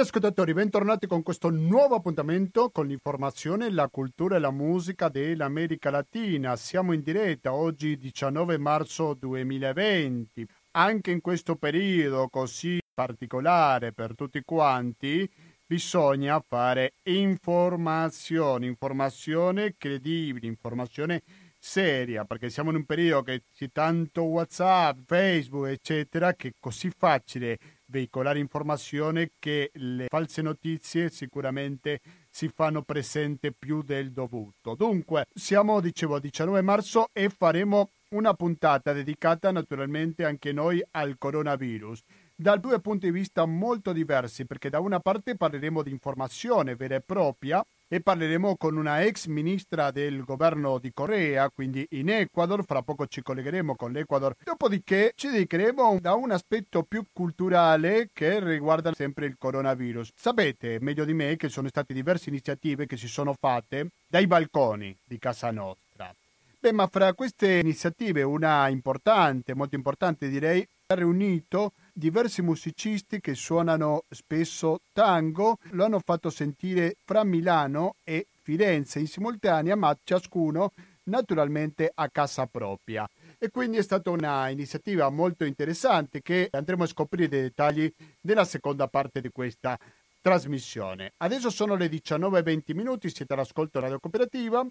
ascoltatori, bentornati con questo nuovo appuntamento con l'informazione, la cultura e la musica dell'America Latina. Siamo in diretta oggi 19 marzo 2020. Anche in questo periodo così particolare per tutti quanti, bisogna fare informazione, informazione credibile, informazione seria, perché siamo in un periodo che c'è tanto WhatsApp, Facebook, eccetera, che è così facile veicolare informazione che le false notizie sicuramente si fanno presente più del dovuto. Dunque, siamo, dicevo, a 19 marzo e faremo una puntata dedicata naturalmente anche noi al coronavirus da due punti di vista molto diversi, perché da una parte parleremo di informazione vera e propria e parleremo con una ex ministra del governo di Corea, quindi in Ecuador, fra poco ci collegheremo con l'Ecuador, dopodiché ci dedicheremo da un aspetto più culturale che riguarda sempre il coronavirus. Sapete meglio di me che sono state diverse iniziative che si sono fatte dai balconi di casa nostra. Beh, ma fra queste iniziative una importante, molto importante direi, ha riunito diversi musicisti che suonano spesso tango, lo hanno fatto sentire fra Milano e Firenze in simultanea, ma ciascuno naturalmente a casa propria. E quindi è stata una iniziativa molto interessante che andremo a scoprire dei dettagli nella seconda parte di questa trasmissione. Adesso sono le 19.20 minuti, siete all'ascolto Radio Cooperativa.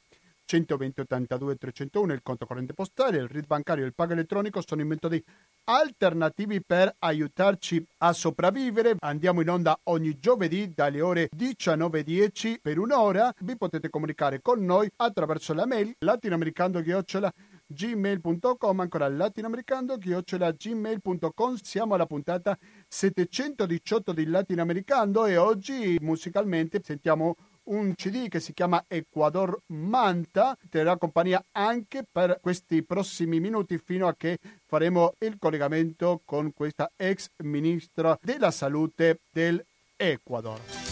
120 82 301 il conto corrente postale, il RID bancario e il pago elettronico sono i metodi alternativi per aiutarci a sopravvivere. Andiamo in onda ogni giovedì dalle ore 19.10 per un'ora. Vi potete comunicare con noi attraverso la mail latinoamericando gmail.com ancora latinoamericando gmail.com siamo alla puntata 718 di latinoamericando e oggi musicalmente sentiamo un CD che si chiama Ecuador Manta, terrà compagnia anche per questi prossimi minuti fino a che faremo il collegamento con questa ex ministra della salute del Ecuador.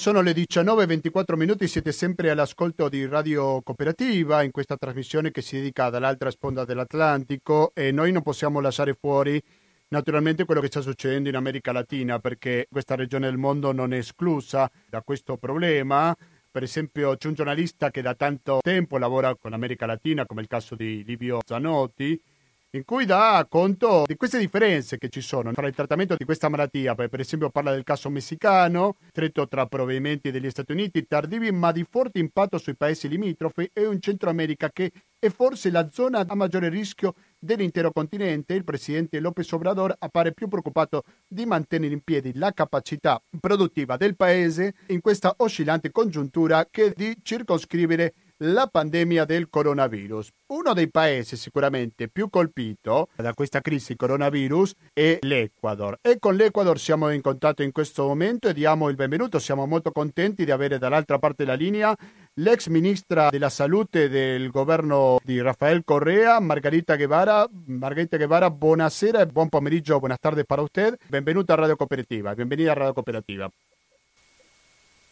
Sono le 19.24 minuti, siete sempre all'ascolto di Radio Cooperativa in questa trasmissione che si dedica dall'altra sponda dell'Atlantico e noi non possiamo lasciare fuori naturalmente quello che sta succedendo in America Latina perché questa regione del mondo non è esclusa da questo problema. Per esempio c'è un giornalista che da tanto tempo lavora con l'America Latina come il caso di Livio Zanotti in cui dà conto di queste differenze che ci sono tra il trattamento di questa malattia. Per esempio parla del caso messicano, stretto tra provvedimenti degli Stati Uniti tardivi ma di forte impatto sui paesi limitrofi e un Centro America che è forse la zona a maggiore rischio dell'intero continente. Il presidente López Obrador appare più preoccupato di mantenere in piedi la capacità produttiva del paese in questa oscillante congiuntura che di circoscrivere la pandemia del coronavirus. Uno dei paesi sicuramente più colpito da questa crisi coronavirus è l'Ecuador e con l'Ecuador siamo in contatto in questo momento e diamo il benvenuto. Siamo molto contenti di avere dall'altra parte della linea l'ex ministra della salute del governo di Rafael Correa, Margarita Guevara. Margarita Guevara, buonasera e buon pomeriggio, buenas tardes para usted. Benvenuta a Radio Cooperativa, bienvenida a Radio Cooperativa.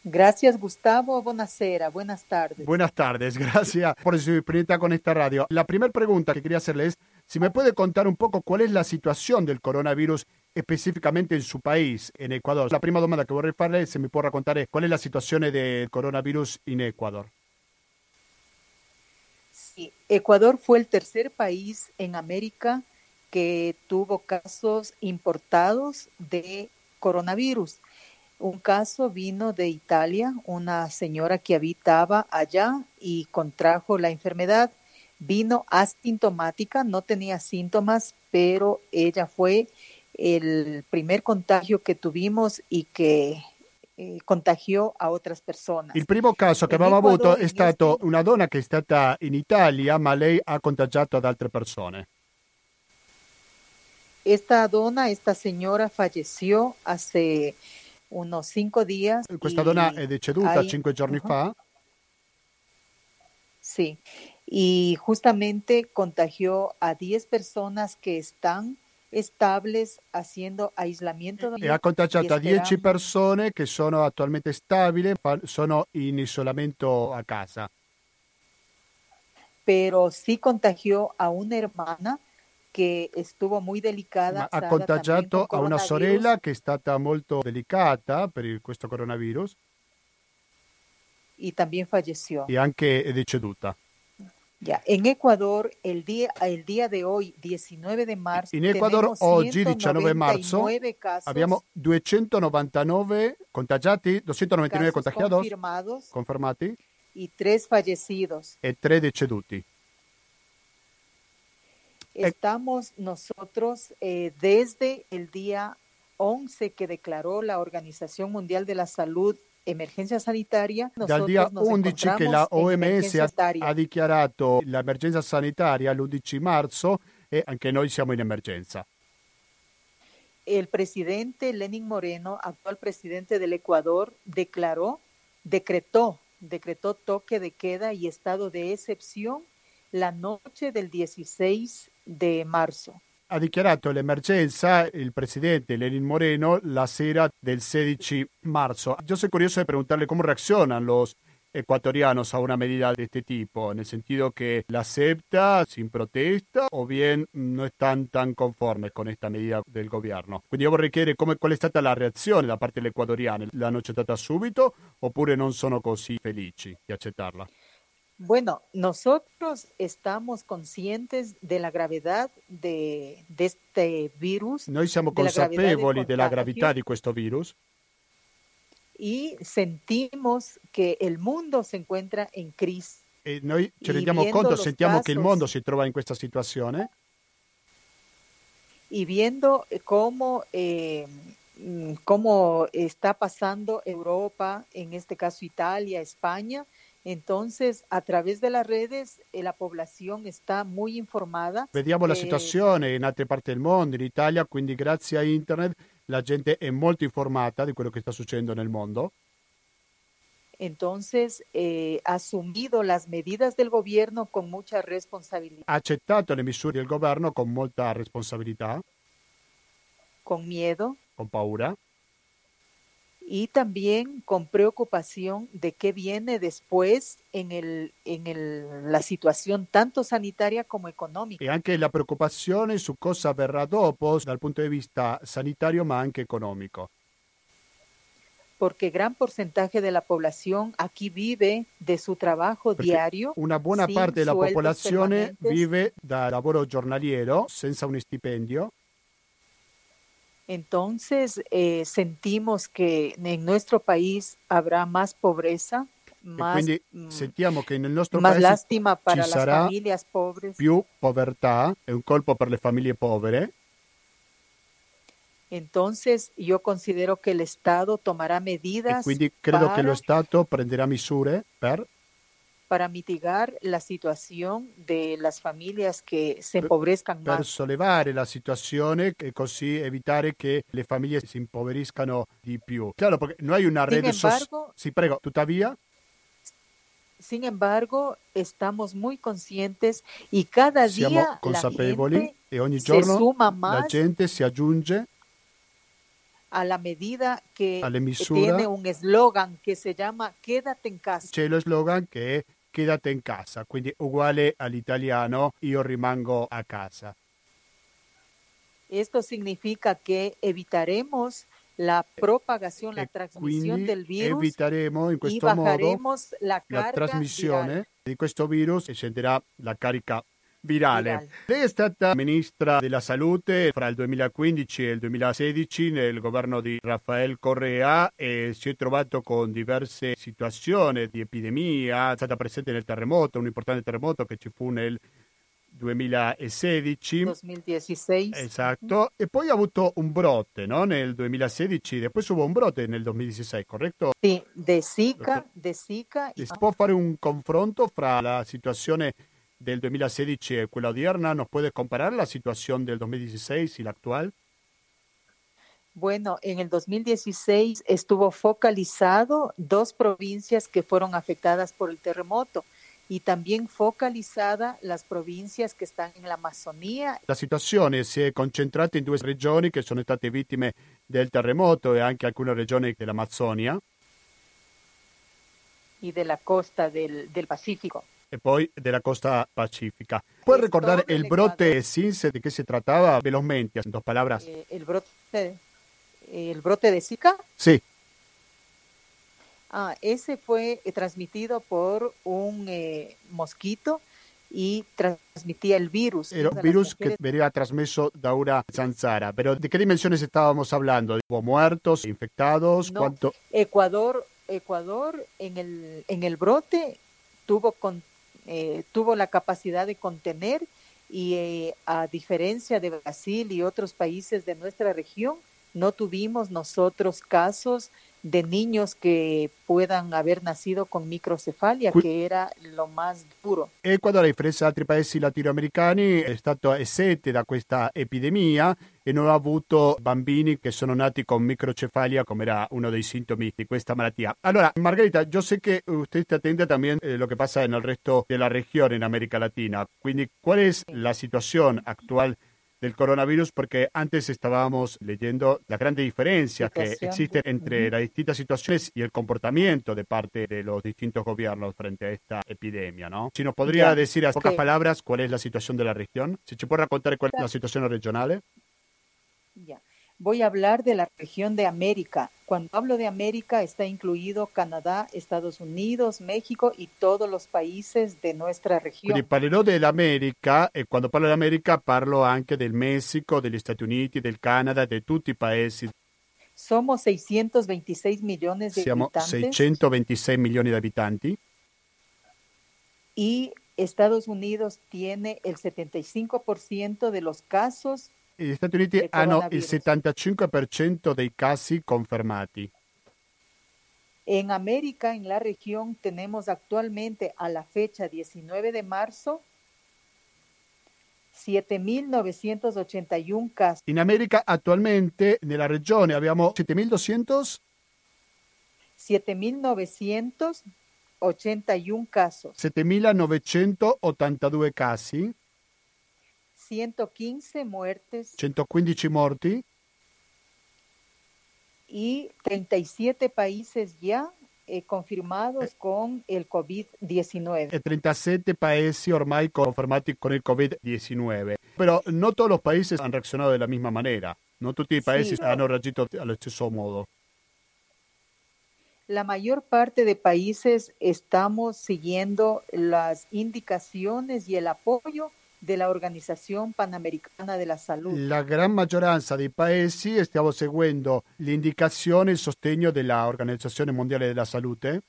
Gracias, Gustavo. Buonasera, buenas tardes. Buenas tardes, gracias por su disponibilidad con esta radio. La primera pregunta que quería hacerle es si me puede contar un poco cuál es la situación del coronavirus específicamente en su país, en Ecuador. La prima domanda que vorrei farle, se mi può raccontare qual è la situazione del coronavirus in Ecuador. Sí, Ecuador fue el tercer país en América que tuvo casos importados de coronavirus. Un caso vino de Italia, una señora que habitaba allá y contrajo la enfermedad. Vino asintomática, no tenía síntomas, pero ella fue el primer contagio che tuvimos e che eh, contagiò a altre persone. Il primo caso che abbiamo avuto è stato una donna che è stata in Italia, ma lei ha contagiato ad altre persone. Esta donna, esta señora falleció hace unos cinco días. Questa donna è deceduta hay... cinque giorni uh -huh. fa. Sì, y justamente contagió a 10 personas que están estables haciendo aislamiento. E ha contagiato a 10 persone che sono attualmente stabili, sono in isolamento a casa. Pero sí contagió a una hermana che estuvo muy delicata. ha contagiato a una sorella che è stata molto delicata per questo coronavirus. E también falleció. E anche è deceduta. Ya, en Ecuador el día, el día de hoy, 19 de marzo, in Ecuador oggi, 19 marzo, abbiamo 299 contagiati, 299 contagiados confermati y tres fallecidos. E tre deceduti. Estamos nosotros eh, desde el día 11 que declaró la Organización Mundial de la Salud emergenza sanitaria. Dal dia 11 che la OMS ha, ha, dichiarato l'emergenza sanitaria l'11 marzo e anche noi siamo in emergenza. Il presidente Lenin Moreno, attuale presidente dell'Ecuador, declarò, decretò, decretò toque de queda y estado de excepción la noche del 16 de marzo ha dichiarato l'emergenza il presidente Lenin Moreno la sera del 16 marzo. Yo soy curioso de preguntarle cómo reaccionan los ecuatorianos a una medida de este tipo, en el sentido que la acepta sin protesta o bien no están tan conformes con esta medida del gobierno. Quindi io vorrei chiedere come, qual è stata la reazione da parte degli ecuadoriani. L'hanno accettata subito oppure non sono così felici di accettarla? Bueno, nosotros estamos conscientes de la gravedad de, de este virus. Noi siamo consapevoli della gravità di questo virus. Y sentimos que el mundo se encuentra en crisis. E noi ci rendiamo conto, sentiamo casos, che il mondo si trova in questa situazione. Y viendo cómo, eh, cómo está pasando Europa, en este caso Italia, España, Entonces, a través de las redes, eh, la población está muy informada. Vediamo la situazione in altre parti del mondo, in Italia, quindi grazie a internet la gente è molto informata di quello che sta succedendo nel mondo. Entonces, eh, asumido las medidas del gobierno con mucha responsabilidad. Ha accettato le misure del governo con molta responsabilità. Con miedo. Con paura y también con preocupación de qué viene después en, el, en el, la situación tanto sanitaria como económica. E anche la preoccupazione su cosa verrà dopo dal punto di vista sanitario ma anche economico. Porque gran porcentaje de la población aquí vive de su trabajo Perché diario. Una buona parte della popolazione vive da lavoro giornaliero senza un stipendio. Entonces, eh, sentimos que en nuestro país habrá más pobreza, más, quindi mm, sentiamo che nel nostro paese lástima para ci las familias pobres. più povertà, è un colpo per le famiglie povere. Entonces, yo considero que el Estado tomará medidas. E quindi credo che lo Stato prenderà misure per para mitigar la situación de las familias que se empobrezcan per más. sollevare la situazione e così evitare che le famiglie si impoveriscano di più. Claro, perché non hai una rete social. Sì, prego, tuttavia. Sin embargo, estamos muy conscientes y cada Siamo día consapevoli la gente e ogni giorno se suma más la gente si aggiunge a la medida che misure. tiene un eslogan che si chiama Quédate in casa. C'è lo slogan che è quédate in casa, quindi uguale all'italiano io rimango a casa. Esto significa que evitaremos la propagación, la trasmissione del virus eviteremo in questo modo la, la trasmissione virale. di questo virus e scenderà la carica virale. Lei è stata ministra della salute fra il 2015 e il 2016 nel governo di Rafael Correa e si è trovato con diverse situazioni di epidemia, è stata presente nel terremoto, un importante terremoto che ci fu nel 2016. 2016. Esatto, e poi ha avuto un brote no? nel 2016, e poi hubo un brote nel 2016, corretto? Sì, de Zika, de Zika. Si può fare un confronto fra la situazione del 2016 e quella odierna, ¿nos puede comparar la situación del 2016 y la actual? Bueno, en el 2016 estuvo focalizado dos provincias que fueron afectadas por el terremoto, y también focalizada las provincias che stanno nell'Amazzonia. La situazione si è concentrata in due regioni che sono state vittime del terremoto e anche alcune regioni dell'Amazzonia. E della costa del, del Pacifico. E poi della costa pacifica. ¿Puedes recordar el brote SINSE de qué se trataba velozmente, en dos palabras? Eh, el brote, el brote de Zika. Sí. Ah, ese fue eh, transmitido por un eh, mosquito y transmitía el virus. Era un virus que venía transmiso de una zanzara. Pero ¿de qué dimensiones estábamos hablando? ¿Hubo muertos, infectados? ¿Cuánto? Ecuador, Ecuador en el, en el brote tuvo, con, eh, tuvo la capacidad de contener y eh, a diferencia de Brasil y otros países de nuestra región, no tuvimos nosotros casos de niños che puedan aver nacido con microcefalia, che era lo más duro. Ecuador, a differenza di altri paesi latinoamericani, è stato esente da questa epidemia e non ha avuto bambini che sono nati con microcefalia, come era uno dei sintomi di questa malattia. Allora, Margarita, yo sé que usted atenta también eh, lo que pasa en el resto de la región en América Latina. Quindi, ¿cuál es la situación actual del coronavirus porque antes estábamos leyendo la gran diferencia que existe entre las distintas situaciones y el comportamiento de parte de los distintos gobiernos frente a esta epidemia, ¿no? Si nos podría decir a pocas palabras cuál es la situación de la región, si se puede contar cuál es la situación regional. Ya voy a hablar de la región de América. Cuando hablo de América está incluido Canadá, Estados Unidos, México y todos los países de nuestra región. Quindi parlerò dell'America e quando parlo dell'America parlo anche del Messico, degli Stati Uniti, del Canada, di tutti i paesi. Somos 626 millones de Siamo habitantes. 626 milioni di abitanti. Y Estados Unidos tiene el 75% de los casos Gli Stati Uniti hanno il 75% dei casi confermati. En América, en la región, tenemos actualmente a la fecha 19 de marzo 7.981 casi. In America attualmente nella regione abbiamo 7.200? 7.981 casos. 7.982 casi. 115 muertes. 115 morti. Y 37 países ya eh, confermados con il COVID-19. E 37 paesi ormai confermati con il COVID-19. Però non tutti i paesi hanno reaccionato della misma maniera. Non tutti i paesi sí. hanno reagito allo stesso modo. La mayor parte de países estamos siguiendo las indicaciones y el apoyo della Organizzazione Panamericana della Salute. La gran maggioranza dei paesi stiamo seguendo l'indicazione e il sostegno dell'Organizzazione Mondiale della Salute.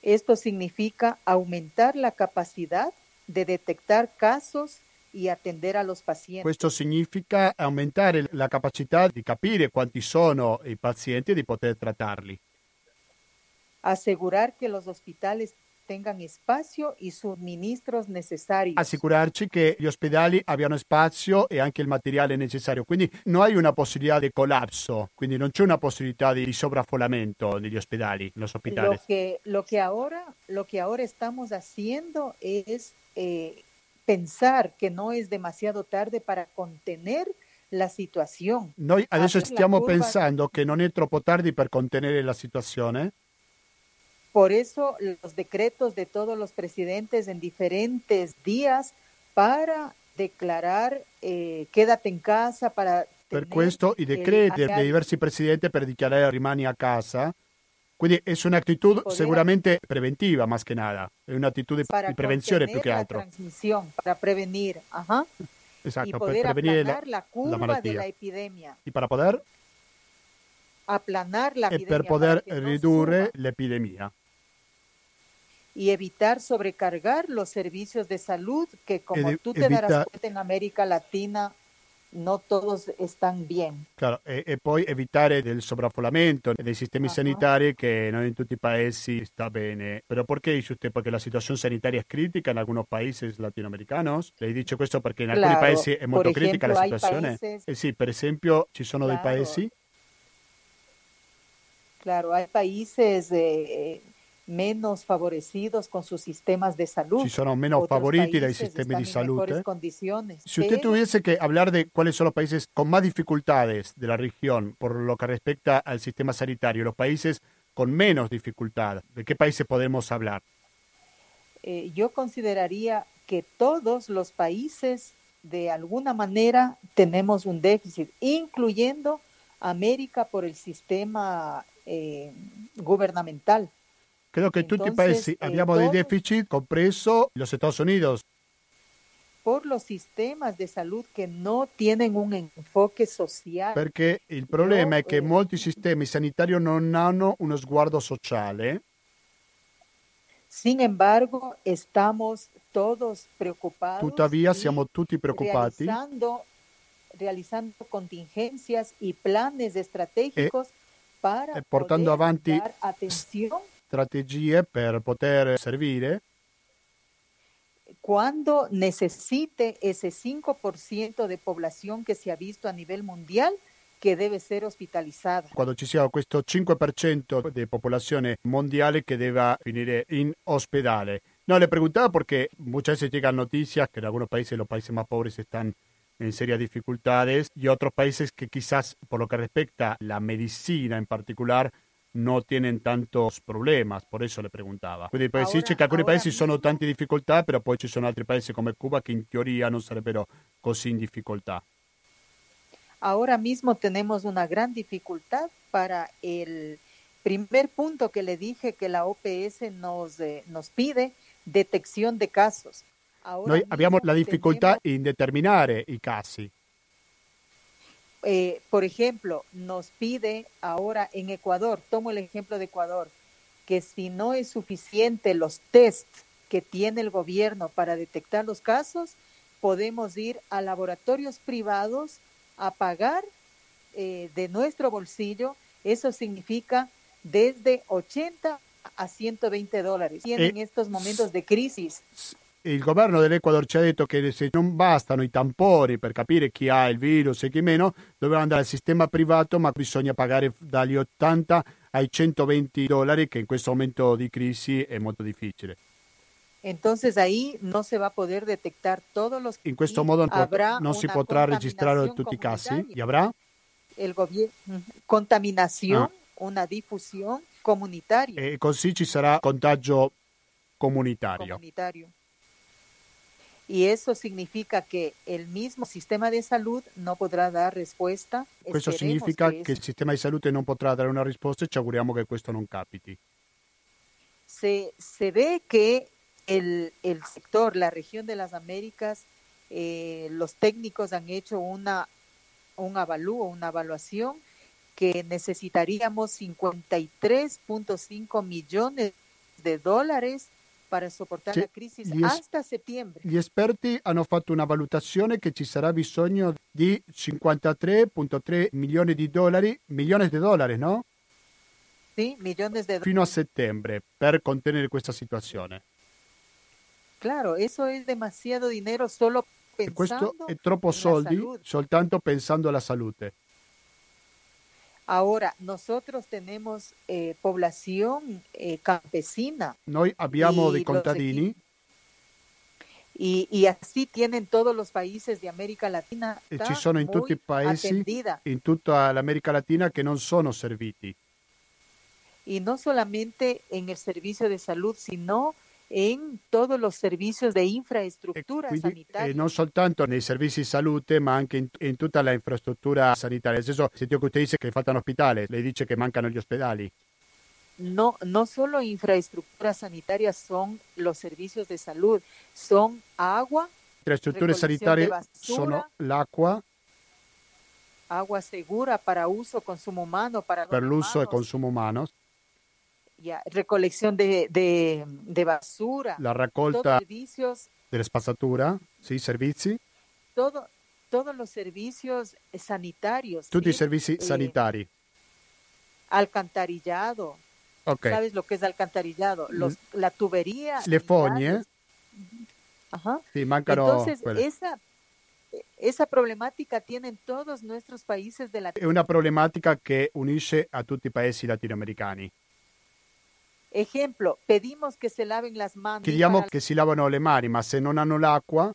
Esto significa aumentar la capacidad de detectar casos y atender a los pacientes. Questo significa aumentare la capacità di capire quanti sono i pazienti e di poter trattarli. Asegurar que los hospitales tengan spazio e suministros necessari. Assicurarci che gli ospedali abbiano spazio e anche il materiale necessario. Quindi non hai una possibilità di collapso, quindi non c'è una possibilità di sovraffollamento negli ospedali, negli ospedali. Lo que, lo que, ahora, lo que ahora estamos haciendo es eh, pensar que no es demasiado tarde para contener la situazione. Noi adesso stiamo pensando che non è troppo tardi per contenere la situazione. Por eso los decretos de todos los presidentes en diferentes días para declarar eh, quédate in casa, para... Per questo i decreti dei diversi presidenti per dichiarare rimani a casa. Quindi è un'attitudine sicuramente preventiva, más che nada. È un'attitudine di prevenzione più che altro. Per prevenire, ajá. Esatto, per prevenire la, la, curva la malattia. epidemia. E per poter? Aplanar la e per poter ridurre l'epidemia. Y evitar sobrecargar los servicios de salud que como tú te evita... darás cuenta en América Latina no todos están bien. Claro, e, e poi evitare del sovraffollamento dei sistemi uh -huh. sanitari che non in tutti i paesi sta bene. Però perché dice usted? Perché la situazione sanitaria è critica in alcuni paesi latinoamericani? Lei dice questo perché in alcuni claro, paesi è molto ejemplo, critica la situazione? Países... Eh sì, per esempio ci sono claro. dei paesi... Claro, hay países... Eh, menos favorecidos con sus sistemas de salud. Ci sono meno favoriti dai sistemi di salute. Si usted tuviese que hablar de cuáles son los países con más dificultades de la región por lo que respecta al sistema sanitario, los países con menos dificultad, ¿de qué países podemos hablar? Eh, yo consideraría que todos los países de alguna manera tenemos un déficit, incluyendo América por el sistema eh, gubernamental. Creo que tutti i paesi abbiamo dei deficit, compreso los Estados Unidos. Por los sistemas de salud que no tienen un enfoque social. Perché il problema no, è che eh, molti sistemi sanitari non hanno uno sguardo sociale. Sin embargo, estamos todos preocupados. Tuttavia siamo tutti preoccupati. Realizando, realizando contingencias y planes estratégicos e, para portando avanti strategie per poter servire? Cuando necesite ese 5% de población que se ha visto a nivel mundial che deve essere ospitalizzata. Quando ci sia questo 5% di popolazione mondiale che deve finire in ospedale. No, le preguntaba porque muchas veces llegan noticias que en algunos países, los países más pobres, están en serias dificultades y otros países que quizás, por lo que respecta a la medicina en particular, no tienen tantos problemas, por eso le preguntava. Quindi puoi dirci che alcuni paesi sono tante difficoltà, però poi ci sono altri paesi come Cuba che in teoria non sarebbero così in difficoltà. Ahora mismo tenemos una gran dificultad para el primer punto que le dije que la OPS nos, eh, nos pide, detección de casos. Ahora Noi abbiamo la difficoltà tenemos... in determinare i casi. Eh, por ejemplo, nos pide ahora en Ecuador, tomo el ejemplo de Ecuador, que si no es suficiente los test que tiene el gobierno para detectar los casos, podemos ir a laboratorios privados a pagar eh, de nuestro bolsillo. Eso significa desde 80 a 120 dólares. Y en eh, estos momentos de crisis il governo dell'Ecuador ci ha detto che se non bastano i tamponi per capire chi ha il virus e chi meno, doveva andare al sistema privato, ma bisogna pagare dagli 80 ai 120 dollari, che in questo momento di crisi è molto difficile. Entonces ahí no se va a poder detectar todos los In questo modo non si potrà registrare tutti i casi. ¿Y habrá? El gobierno contaminación, ah. una diffusione comunitaria. E così ci sarà contagio comunitario. comunitario. Y eso significa que el mismo sistema de salud no podrà dar risposta. Questo significa che, che il sistema di salute non potrà dare una risposta e ci auguriamo che questo non capiti. Se, se ve que el, el sector, la región de las Américas, eh, los técnicos han hecho una, un avalúo, una evaluación que necesitaríamos 53.5 millones de dólares per sopportare la crisi hasta settembre. Gli esperti hanno fatto una valutazione che ci sarà bisogno di 53.3 milioni di dollari, milioni di dollari, no? Sì, milioni di dollari. Fino a settembre per contenere questa situazione. Claro, eso es demasiado dinero solo pensando Questo è troppo soldi soltanto pensando alla salute. Ahora, nosotros tenemos eh, población eh, campesina. Noi abbiamo dei contadini. Y, y, así tienen todos los países de América Latina. E ci sono in tutti i paesi, attendida. in tutta l'America Latina che non sono serviti. Y no solamente en el servicio de salud, sino in tutti i servizi di infrastruttura quindi, sanitaria. E non soltanto nei servizi salute, ma anche in, in tutta la infrastruttura sanitaria. Nel senso, che usted dice che faltano ospedali, lei dice che mancano gli ospedali. No, no solo infraestructuras sanitarias son los servicios de salud, son agua. Infrastrutture sanitarie sono l'acqua. Agua segura para uso, consumo humano, para per l'uso e consumo umano ya, recolección de, de, de, basura, la raccolta servicios, della spazzatura, sì, servizi. Todo, todos los servicios sanitarios. Tutti ¿sí? i servizi eh, sanitari. Alcantarillado. Okay. ¿Sabes lo que es alcantarillado? Los, la tubería. Le fogne. Ajá. Sí, mancano Entonces, quelle. esa, esa problematica tienen todos nuestros países de la È una problematica che unisce a tutti i paesi latinoamericani. Ejemplo, pedimos che se laven las mani. Chiediamo che si lavano le mani, ma se non hanno l'acqua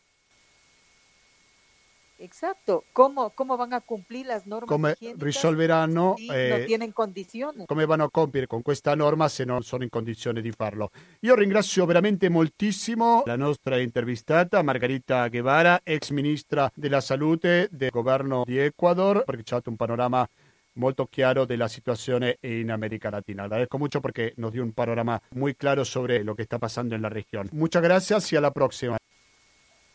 Esatto, come, come vanno a cumplir las normas come risolveranno si eh, non tienen condizioni. come vanno a compiere con questa norma se non sono in condizione di farlo. Io ringrazio veramente moltissimo la nostra intervistata Margarita Guevara, ex ministra della salute del governo di Ecuador, perché ci ha dato un panorama molto chiaro della situazione in América Latina. Agradezco mucho porque nos dio un panorama muy claro sobre lo que está pasando en la región. Muchas gracias y a la próxima.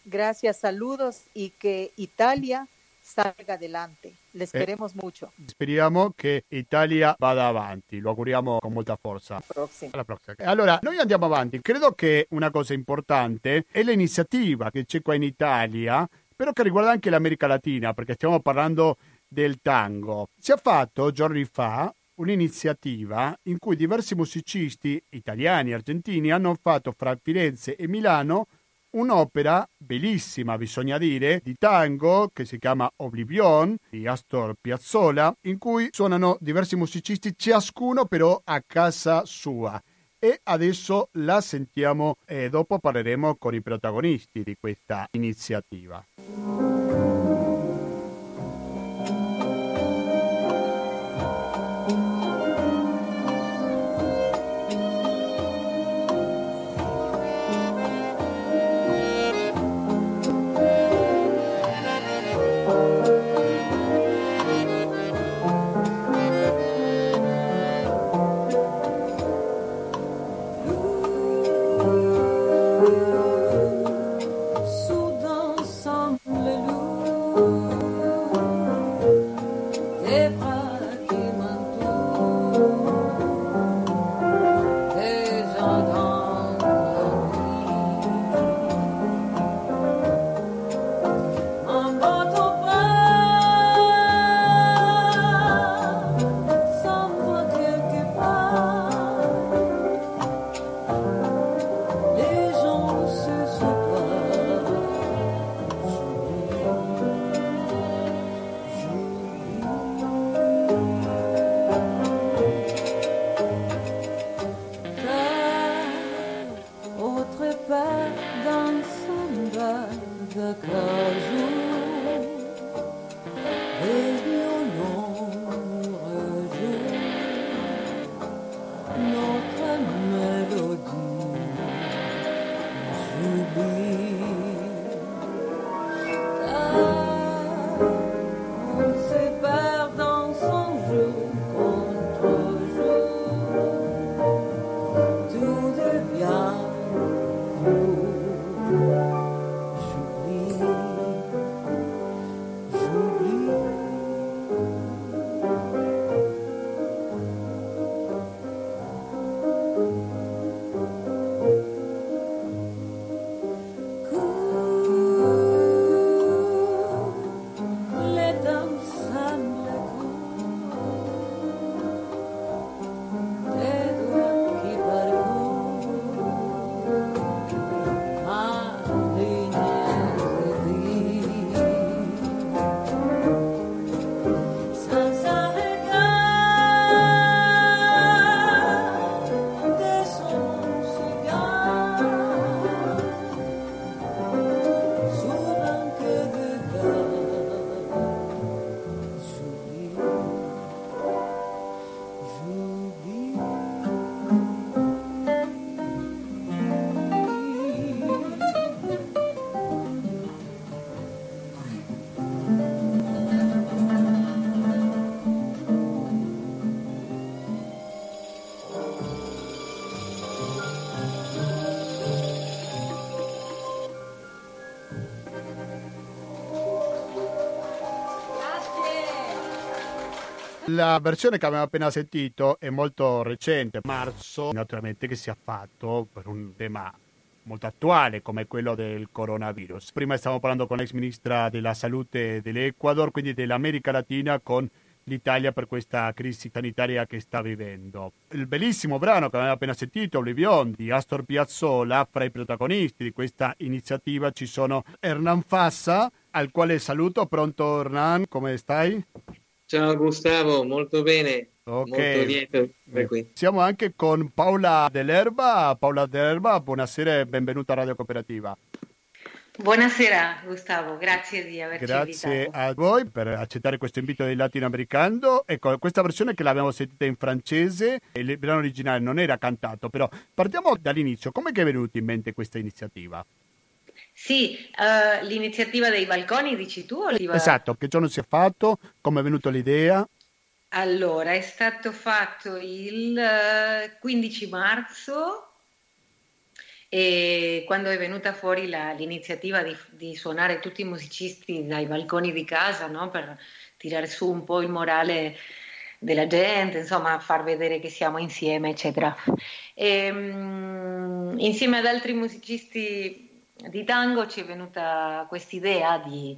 Gracias, saludos y que Italia salga adelante. Les queremos eh, mucho. Speriamo che Italia vada avanti, lo auguriamo con molta forza. Alla prossima. Alla prossima. Allora, noi andiamo avanti. Credo che una cosa importante è l'iniziativa che c'è qua in Italia, però che riguarda anche l'America Latina, perché stiamo parlando del tango. Si è fatto giorni fa un'iniziativa in cui diversi musicisti italiani e argentini hanno fatto fra Firenze e Milano un'opera bellissima, bisogna dire, di tango che si chiama Oblivion di Astor Piazzolla, in cui suonano diversi musicisti, ciascuno però a casa sua. E adesso la sentiamo e dopo parleremo con i protagonisti di questa iniziativa. La versione che abbiamo appena sentito è molto recente, marzo, naturalmente che si è fatto per un tema molto attuale come quello del coronavirus. Prima stavamo parlando con l'ex ministra della salute dell'Ecuador, quindi dell'America Latina, con l'Italia per questa crisi sanitaria che sta vivendo. Il bellissimo brano che abbiamo appena sentito, Oblivion, di Astor Piazzolla, fra i protagonisti di questa iniziativa ci sono Hernan Fassa, al quale saluto. Pronto Hernan, come stai? Ciao Gustavo, molto bene. Okay. Siamo anche con Paola Dell'Erba. Paola Dell'Erba, buonasera e benvenuta a Radio Cooperativa. Buonasera Gustavo, grazie di averci grazie invitato. Grazie a voi per accettare questo invito del latinoamericano. Ecco, questa versione che l'abbiamo sentita in francese, il brano originale non era cantato, però partiamo dall'inizio. Come è venuta in mente questa iniziativa? Sì, uh, l'iniziativa dei balconi dici tu? Oliva? Esatto, che giorno si è fatto? Come è venuta l'idea? Allora, è stato fatto il 15 marzo e quando è venuta fuori la, l'iniziativa di, di, suonare tutti i musicisti dai balconi di casa no? per tirare su un po' il morale della gente, insomma far vedere che siamo insieme, eccetera. E, um, insieme ad altri musicisti di tango ci è venuta quest'idea di,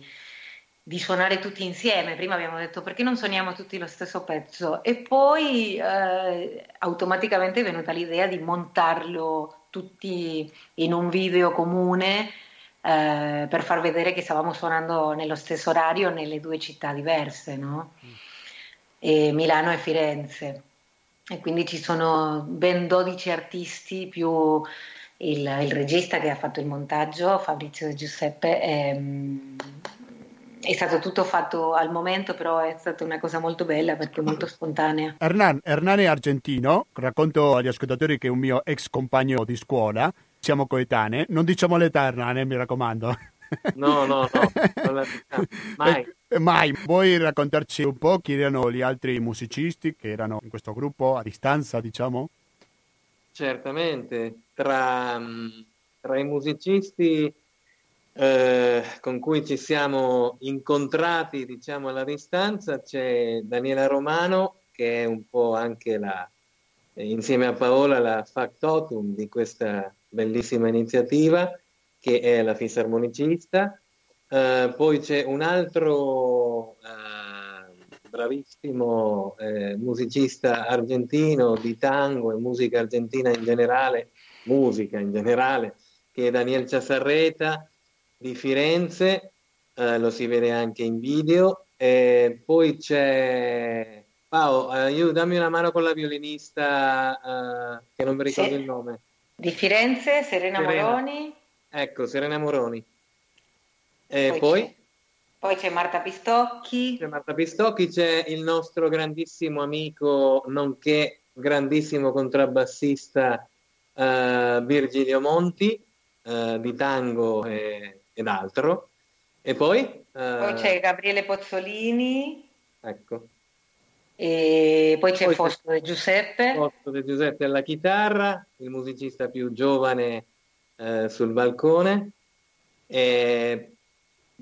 di suonare tutti insieme. Prima abbiamo detto perché non suoniamo tutti lo stesso pezzo e poi eh, automaticamente è venuta l'idea di montarlo tutti in un video comune eh, per far vedere che stavamo suonando nello stesso orario nelle due città diverse, no? e Milano e Firenze. E quindi ci sono ben 12 artisti più il, il regista che ha fatto il montaggio, Fabrizio De Giuseppe. E, mm, è stato tutto fatto al momento, però è stata una cosa molto bella perché molto spontanea. Hernan, Hernan è argentino, racconto agli ascoltatori che è un mio ex compagno di scuola, siamo coetanei, non diciamo l'età Hernan, eh, mi raccomando. No, no, no, mai. Mai. Vuoi raccontarci un po' chi erano gli altri musicisti che erano in questo gruppo a distanza, diciamo? Certamente, tra, tra i musicisti eh, con cui ci siamo incontrati, diciamo, alla distanza, c'è Daniela Romano, che è un po' anche la, insieme a Paola, la factotum di questa bellissima iniziativa, che è la fisarmonicista. Eh, poi c'è un altro eh, bravissimo eh, musicista argentino di tango e musica argentina in generale, musica in generale, che è Daniel Ciasarreta, di Firenze, eh, lo si vede anche in video. E poi c'è Paolo, eh, dammi una mano con la violinista eh, che non mi ricordo sì. il nome. Di Firenze, Serena, Serena. Moroni. Ecco, Serena Moroni. E poi, poi? Poi c'è Marta Pistocchi. C'è Marta Pistocchi, c'è il nostro grandissimo amico, nonché grandissimo contrabbassista uh, Virgilio Monti uh, di tango e ed altro. E poi? Poi c'è Gabriele Pozzolini. Ecco. E poi c'è poi Fausto De Giuseppe. Fausto De Giuseppe alla chitarra, il musicista più giovane eh, sul balcone. E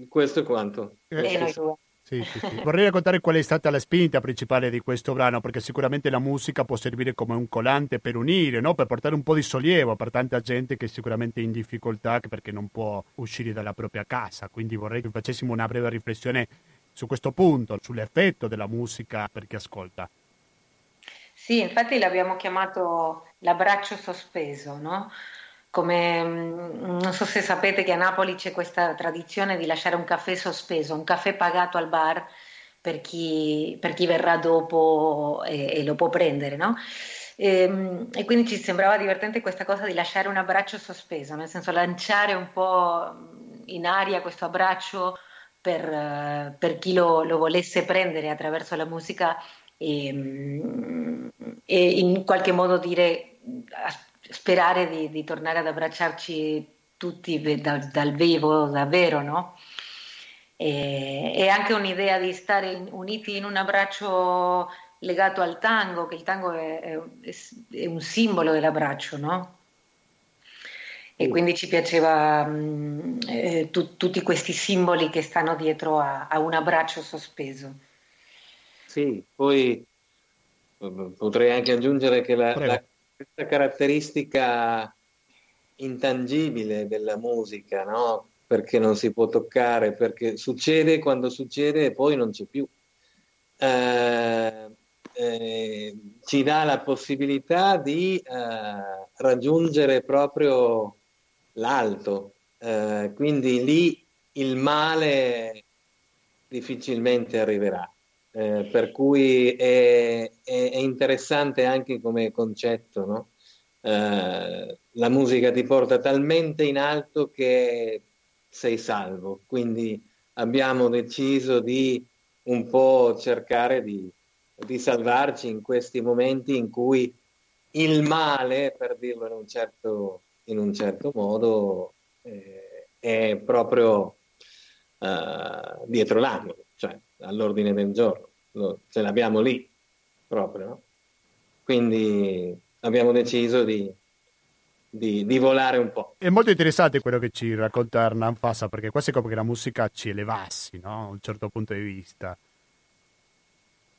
questo è quanto. E noi due. Sì, sì, sì. Vorrei raccontare qual è stata la spinta principale di questo brano, perché sicuramente la musica può servire come un collante per unire, no? per portare un po' di sollievo per tanta gente che è sicuramente in difficoltà perché non può uscire dalla propria casa. Quindi vorrei che facessimo una breve riflessione su questo punto, sull'effetto della musica per chi ascolta. Sì, infatti l'abbiamo chiamato l'abbraccio sospeso, no? Come mm, non so se sapete che a Napoli c'è questa tradizione di lasciare un caffè sospeso, un caffè pagato al bar per chi, per chi verrà dopo e, e, lo può prendere, no? E, ehm, e, quindi ci sembrava divertente questa cosa di lasciare un abbraccio sospeso, nel senso lanciare un po' in aria questo abbraccio per, per chi lo, lo, volesse prendere attraverso la musica e, mm, e in qualche modo dire sperare di, di, tornare ad abbracciarci tutti da, dal vivo davvero, no? E, è anche un'idea di stare in, uniti in un abbraccio legato al tango, che il tango è, è, è un simbolo dell'abbraccio, no? E quindi ci piaceva mh, eh, tu, tutti questi simboli che stanno dietro a, a un abbraccio sospeso. Sì, poi potrei anche aggiungere che la, la, questa caratteristica intangibile della musica, no? Perché non si può toccare, perché succede quando succede e poi non c'è più. Eh, eh, ci dà la possibilità di eh, raggiungere proprio l'alto, eh, quindi lì il male difficilmente arriverà. Eh, per cui è, è, è, interessante anche come concetto, no? eh, la musica ti porta talmente in alto che sei salvo, quindi abbiamo deciso di un po' cercare di, di salvarci in questi momenti in cui il male, per dirlo in un certo, in un certo modo, eh, è proprio uh, dietro l'angolo, cioè all'ordine del giorno, Lo, ce l'abbiamo lì proprio. No? Quindi abbiamo deciso di, di, di, volare un po'. È molto interessante quello che ci racconta Hernan Fassa, perché quasi come che la musica ci elevassi, no? A un certo punto di vista.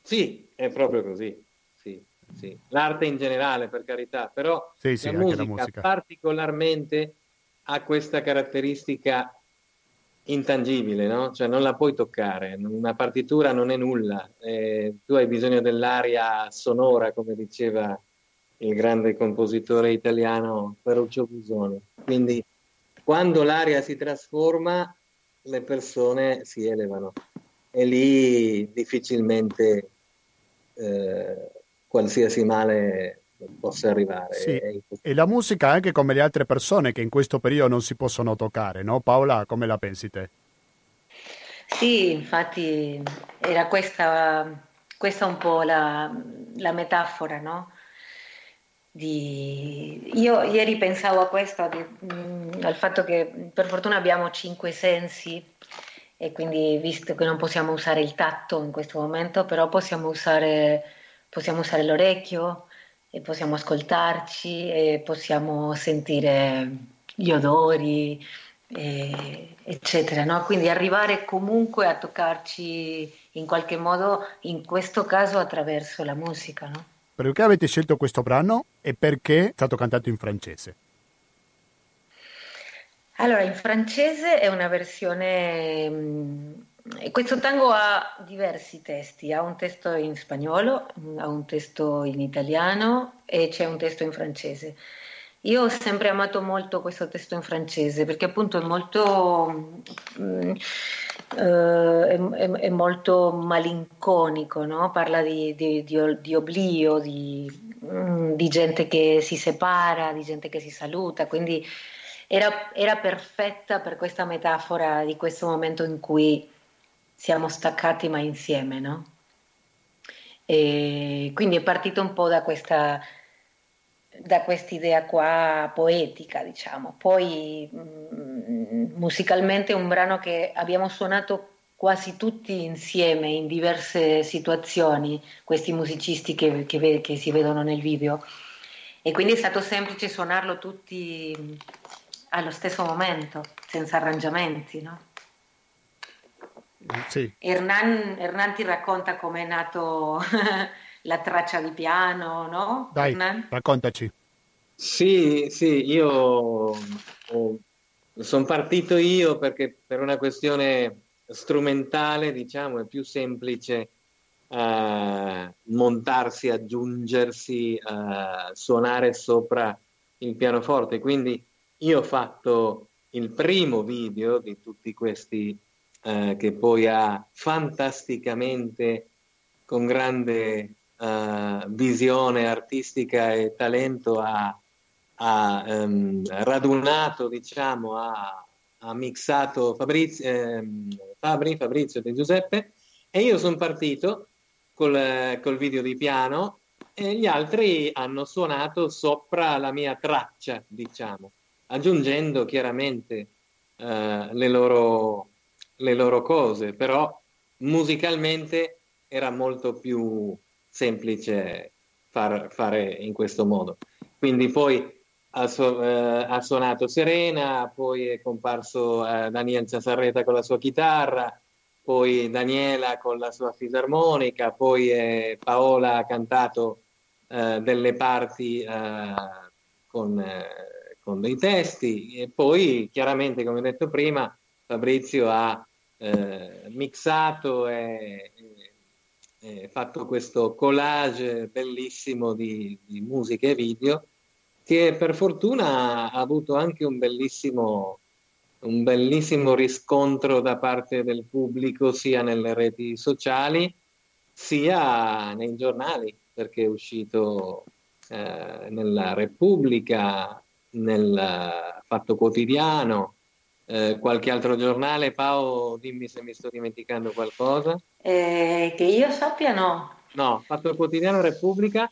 Sì, è proprio così. Sì, sì. L'arte in generale, per carità, però sì, la, musica, la musica particolarmente ha questa caratteristica intangibile, no? Cioè non la puoi toccare, una partitura non è nulla, eh, tu hai bisogno dell'aria sonora, come diceva il grande compositore italiano Ferruccio Busoni. Quindi quando l'aria si trasforma, le persone si elevano e lì difficilmente eh, qualsiasi male possa arrivare. Sì. E la musica anche come le altre persone che in questo periodo non si possono toccare, no? Paola, come la pensi te? Sì, infatti era questa, questa un po' la, la metafora, no? Di... Io ieri pensavo a questo, di, mh, mm, al fatto che per fortuna abbiamo cinque sensi e quindi visto che non possiamo usare il tatto in questo momento, però possiamo usare, possiamo usare l'orecchio e possiamo ascoltarci e possiamo sentire gli odori, e, eccetera. No? Quindi arrivare comunque a toccarci in qualche modo, in questo caso attraverso la musica. No? Perché avete scelto questo brano e perché è stato cantato in francese? Allora, in francese è una versione... Questo tango ha diversi testi, ha un testo in spagnolo, ha un testo in italiano e c'è un testo in francese. Io ho sempre amato molto questo testo in francese perché appunto è molto, mm, eh, è, è, molto malinconico, no? parla di, di, di, di oblio, mm, di, gente che si separa, di gente che si saluta, quindi era, era perfetta per questa metafora di questo momento in cui siamo staccati ma insieme. No? E quindi è partito un po' da questa da quest'idea qua poetica, diciamo. Poi mm, musicalmente è un brano che abbiamo suonato quasi tutti insieme in diverse situazioni, questi musicisti che, che, che, si vedono nel video. E quindi è stato semplice suonarlo tutti allo stesso momento, senza arrangiamenti, no? Sì. Hernan, Hernan ti racconta come è nato la traccia di piano, no? Dai, Hernan? raccontaci. Sì, sì, io sono partito io perché per una questione strumentale, diciamo, è più semplice uh, montarsi, aggiungersi, uh, suonare sopra il pianoforte. Quindi io ho fatto il primo video di tutti questi uh, che poi ha fantasticamente, con grande visione artistica e talento, ha ha ehm, radunato, diciamo, ha, ha mixato Fabrizio, ehm, Fabri, Fabrizio De Giuseppe e io sono partito col, col video di piano e gli altri hanno suonato sopra la mia traccia, diciamo, aggiungendo chiaramente eh, le, loro, le loro cose, però musicalmente era molto più semplice far, fare in questo modo. Quindi poi ha, su- eh, ha, suonato Serena, poi è comparso eh, Daniel Ciasarreta con la sua chitarra, poi Daniela con la sua fisarmonica, poi eh, Paola ha cantato eh, delle parti eh, con, eh, con, dei testi e poi chiaramente, come detto prima, Fabrizio ha mixato e, e, fatto questo collage bellissimo di, di musica e video che per fortuna ha avuto anche un bellissimo, un bellissimo riscontro da parte del pubblico sia nelle reti sociali sia nei giornali, perché è uscito eh, nella Repubblica, nel Fatto Quotidiano, eh, qualche altro giornale. Pao, dimmi se mi sto dimenticando qualcosa. Eh, che io sappia no. No, Fatto Quotidiano Repubblica.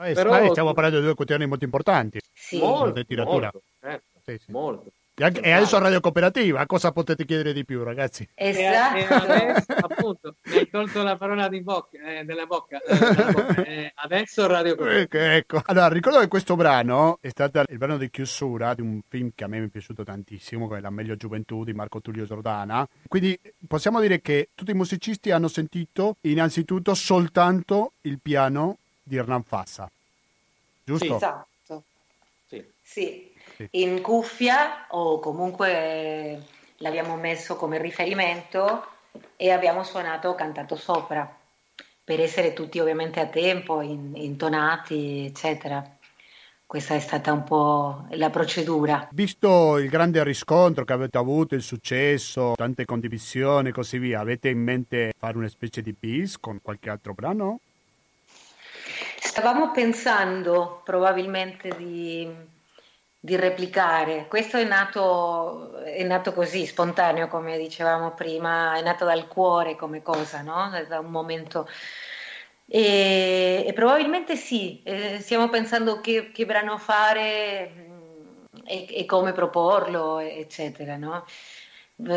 Eh, però... Stiamo parlando di due quotidiani molto importanti. Sì, molto, molto, certo, sì, sì. molto. E, anche, e adesso Radio Cooperativa, cosa potete chiedere di più, ragazzi? Esatto. E, e adesso, appunto, mi hai tolto la parola di bocca, eh, della bocca. Eh, bocca. Eh, adesso Radio Cooperativa. Ecco, ecco. Allora, ricordo che questo brano è stato il brano di chiusura di un film che a me mi è piaciuto tantissimo, che è La meglio gioventù di Marco Tullio Giordana. Quindi possiamo dire che tutti i musicisti hanno sentito innanzitutto soltanto il piano di Hernan Fassa. Giusto? Sì, esatto. Sì. sì in cuffia o comunque l'abbiamo messo come riferimento e abbiamo suonato o cantato sopra per essere tutti ovviamente a tempo, in, intonati, eccetera. Questa è stata un po' la procedura. Visto il grande riscontro che avete avuto, il successo, tante condivisioni e così via, avete in mente fare una specie di bis con qualche altro brano? Stavamo pensando probabilmente di di replicare. Questo è nato, è nato, così, spontaneo, come dicevamo prima, è nato dal cuore come cosa, no? da un momento. E, e probabilmente sì, eh, stiamo pensando che, che brano fare mm, e, e, come proporlo, eccetera. No?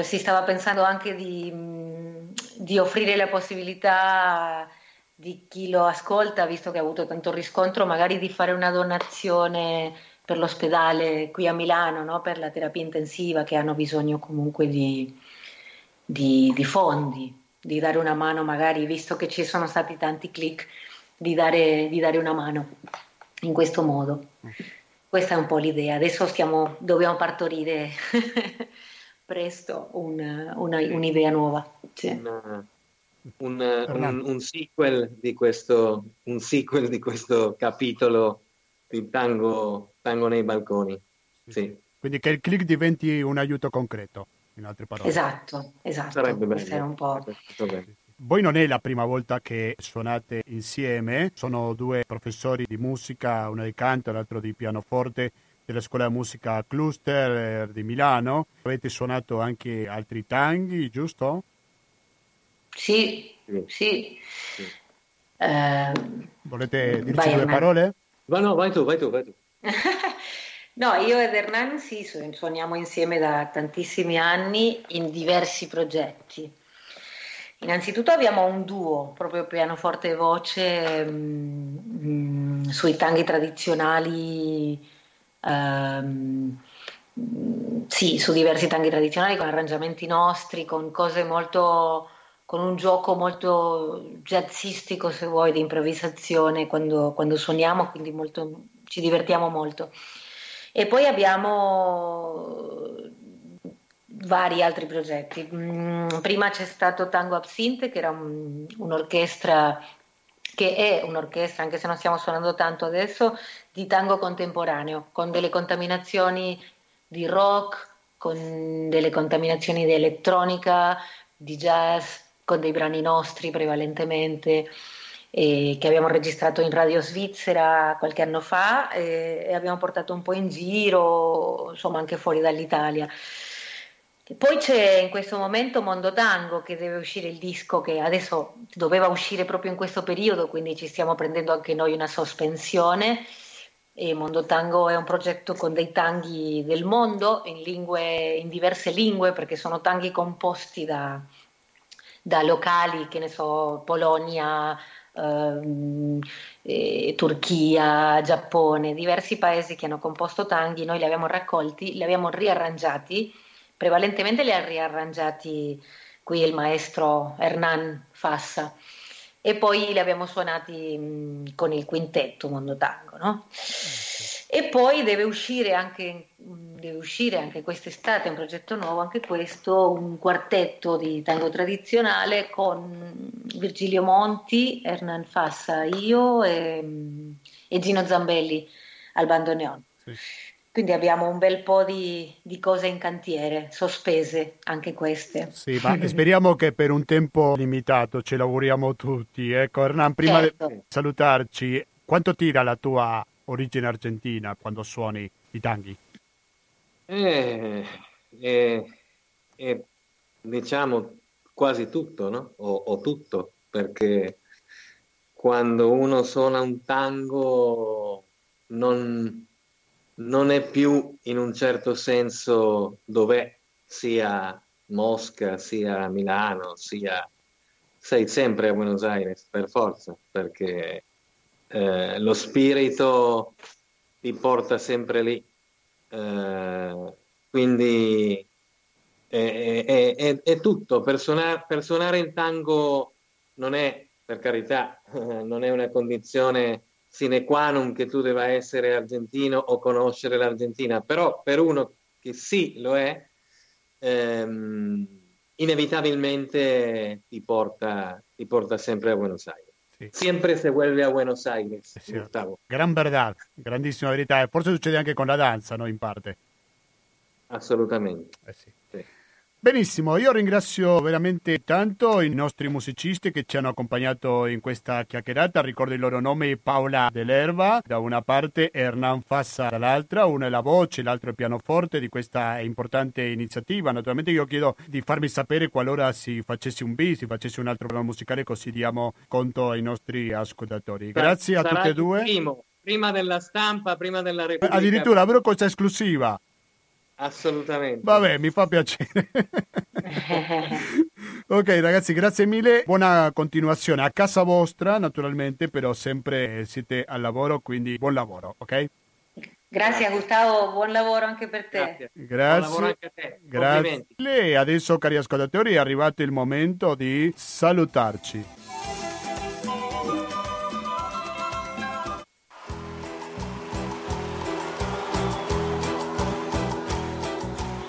Si stava pensando anche di, mm, di offrire la possibilità di chi lo ascolta, visto che ha avuto tanto riscontro, magari di fare una donazione per l'ospedale qui a Milano, no? per la terapia intensiva, che hanno bisogno comunque di, di, di, fondi, di dare una mano magari, visto che ci sono stati tanti click, di dare, di dare una mano in questo modo. Questa è un po' l'idea. Adesso stiamo, dobbiamo partorire presto un, una, un'idea nuova. Sì. Un, un, un, sequel di questo, un sequel di questo capitolo di tango stanno nei balconi. Sì. Quindi che il click diventi un aiuto concreto, in altre parole. Esatto, esatto. Sarebbe bello. Un po'... Voi non è la prima volta che suonate insieme, sono due professori di musica, uno di canto e l'altro di pianoforte della scuola di musica Cluster di Milano. Avete suonato anche altri tanghi, giusto? Sì, sì. sì. Eh, Volete dirci due parole? Va, no, vai tu, vai tu, vai tu. no, io ed Hernan sì, suoniamo insieme da tantissimi anni in diversi progetti. Innanzitutto abbiamo un duo, proprio pianoforte e voce, mh, mm, mh, sui tanghi tradizionali, um, sì, su diversi tanghi tradizionali, con arrangiamenti nostri, con cose molto con un gioco molto jazzistico, se vuoi, di improvvisazione quando, quando suoniamo, quindi molto, ci divertiamo molto. E poi abbiamo vari altri progetti. Prima c'è stato Tango Absinte, che era un, un'orchestra che è un'orchestra, anche se non stiamo suonando tanto adesso, di tango contemporaneo, con delle contaminazioni di rock, con delle contaminazioni di elettronica, di jazz, con dei brani nostri prevalentemente eh, che abbiamo registrato in Radio Svizzera qualche anno fa eh, e abbiamo portato un po' in giro, insomma anche fuori dall'Italia. Poi c'è in questo momento Mondo Tango che deve uscire il disco che adesso doveva uscire proprio in questo periodo, quindi ci stiamo prendendo anche noi una sospensione. E Mondo Tango è un progetto con dei tanghi del mondo in, lingue, in diverse lingue perché sono tanghi composti da, da locali, che ne so, Polonia, ehm, eh, Turchia, Giappone, diversi paesi che hanno composto tanghi, noi li abbiamo raccolti, li abbiamo riarrangiati, prevalentemente li ha riarrangiati qui il maestro Hernan Fassa e poi li abbiamo suonati mh, con il quintetto Mondo Tango, no? E poi deve uscire anche, deve uscire anche quest'estate un progetto nuovo, anche questo, un quartetto di tango tradizionale con Virgilio Monti, Hernan Fassa, io e, e Gino Zambelli al bandoneon. Sì. quindi abbiamo un bel po' di, di, cose in cantiere, sospese anche queste. Sì, ma speriamo che per un tempo limitato ce l'auguriamo tutti. Ecco, Hernan, prima certo. di salutarci, quanto tira la tua origine argentina quando suoni i tanghi? Eh, eh, eh, diciamo quasi tutto, no? O, o tutto, perché quando uno suona un tango non non è più in un certo senso dov'è, sia Mosca, sia Milano, sia... sei sempre a Buenos Aires, per forza, perché eh, lo spirito ti porta sempre lì. Eh, quindi è, è, è, è tutto, per suonare, per suonare in tango non è, per carità, non è una condizione sine qua non che tu debba essere argentino o conoscere l'Argentina, però per uno che sì lo è, ehm, inevitabilmente ti porta, ti porta sempre a Buenos Aires. Sí. Siempre se vuelve a Buenos Aires, Gustavo. Gran verdad, grandissima verità. Forse succede anche con la danza, no? In parte. Assolutamente. Eh sì. Sì. Benissimo, io ringrazio veramente tanto i nostri musicisti che ci hanno accompagnato in questa chiacchierata. Ricordo i loro nomi: Paola Dell'Erba da una parte e Hernan Fassa dall'altra. Uno è la voce, l'altro è il pianoforte di questa importante iniziativa. Naturalmente, io chiedo di farmi sapere qualora si facesse un bis, si facesse un altro programma musicale, così diamo conto ai nostri ascoltatori. Grazie a tutte e due. Primo, prima della stampa, prima della Repubblica. Addirittura avrò questa esclusiva. Assolutamente. Vabbè, mi fa piacere. ok ragazzi, grazie mille. Buona continuazione a casa vostra, naturalmente, però sempre siete al lavoro, quindi buon lavoro, ok? Grazie Gustavo, buon lavoro anche per te. Grazie. Buon lavoro anche a te. Grazie. Adesso, cari ascoltatori, è arrivato il momento di salutarci.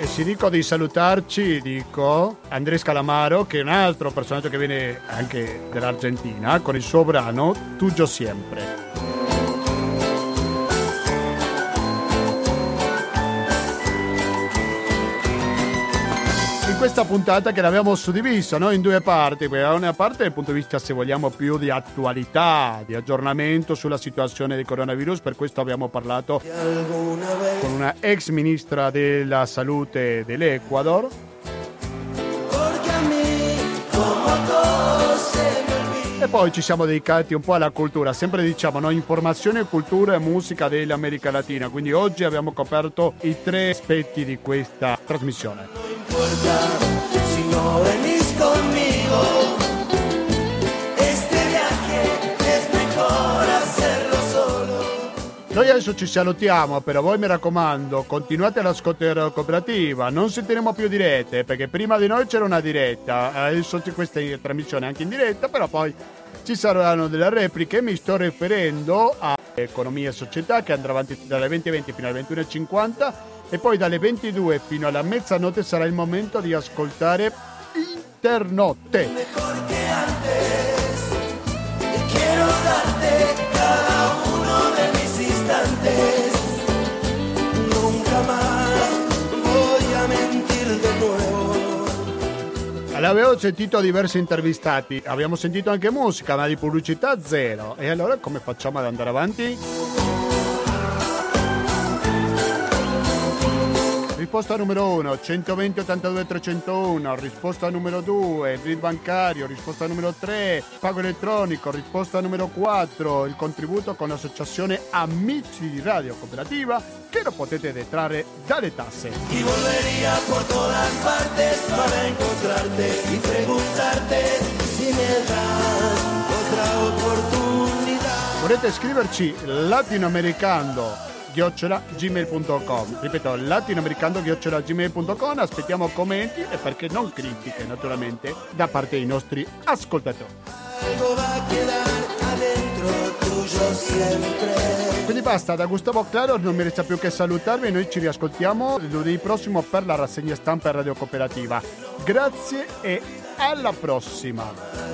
E se dico di salutarci, dico Andrés Calamaro, che è un altro personaggio che viene anche dall'Argentina, con il suo brano Tuyo Siempre. Questa puntata che l'abbiamo suddivisa no? in due parti. Una parte dal punto di vista, se vogliamo, più di attualità, di aggiornamento sulla situazione del coronavirus. Per questo abbiamo parlato con una ex ministra della salute dell'Ecuador. E poi ci siamo dedicati un po' alla cultura, sempre diciamo no? informazione, cultura e musica dell'America Latina. Quindi oggi abbiamo coperto i tre aspetti di questa trasmissione importa si Noi adesso ci salutiamo, però voi mi raccomando, continuate all'ascolto della cooperativa, non sentiremo più dirette, perché prima di noi c'era una diretta, adesso c'è questa trasmissione anche in diretta, però poi ci saranno delle repliche, mi sto riferendo a Economia e Società che andrà avanti dalle 20.20 fino alle 21.50 e poi dalle 22 fino alla mezzanotte sarà il momento di ascoltare Internotte. L'avevo sentito diversi intervistati, abbiamo sentito anche musica, ma di pubblicità zero. E allora come facciamo ad andare avanti? Risposta numero 1, 120 82 301. Risposta numero 2, il RID bancario. Risposta numero 3, pago elettronico. Risposta numero 4, il contributo con l'associazione Amici di Radio Cooperativa che lo potete detrarre dalle tasse. Y volvería por todas partes para encontrarte y preguntarte si me das otra oportunidad. Volete scriverci latinoamericano gmail.com ripeto latinoamericano-gmail.com aspettiamo commenti e perché non critiche naturalmente da parte dei nostri ascoltatori. Quindi basta da Gustavo Claro non mi resta più che salutarvi. Noi ci riascoltiamo lunedì prossimo per la rassegna stampa Radio Cooperativa. Grazie e alla prossima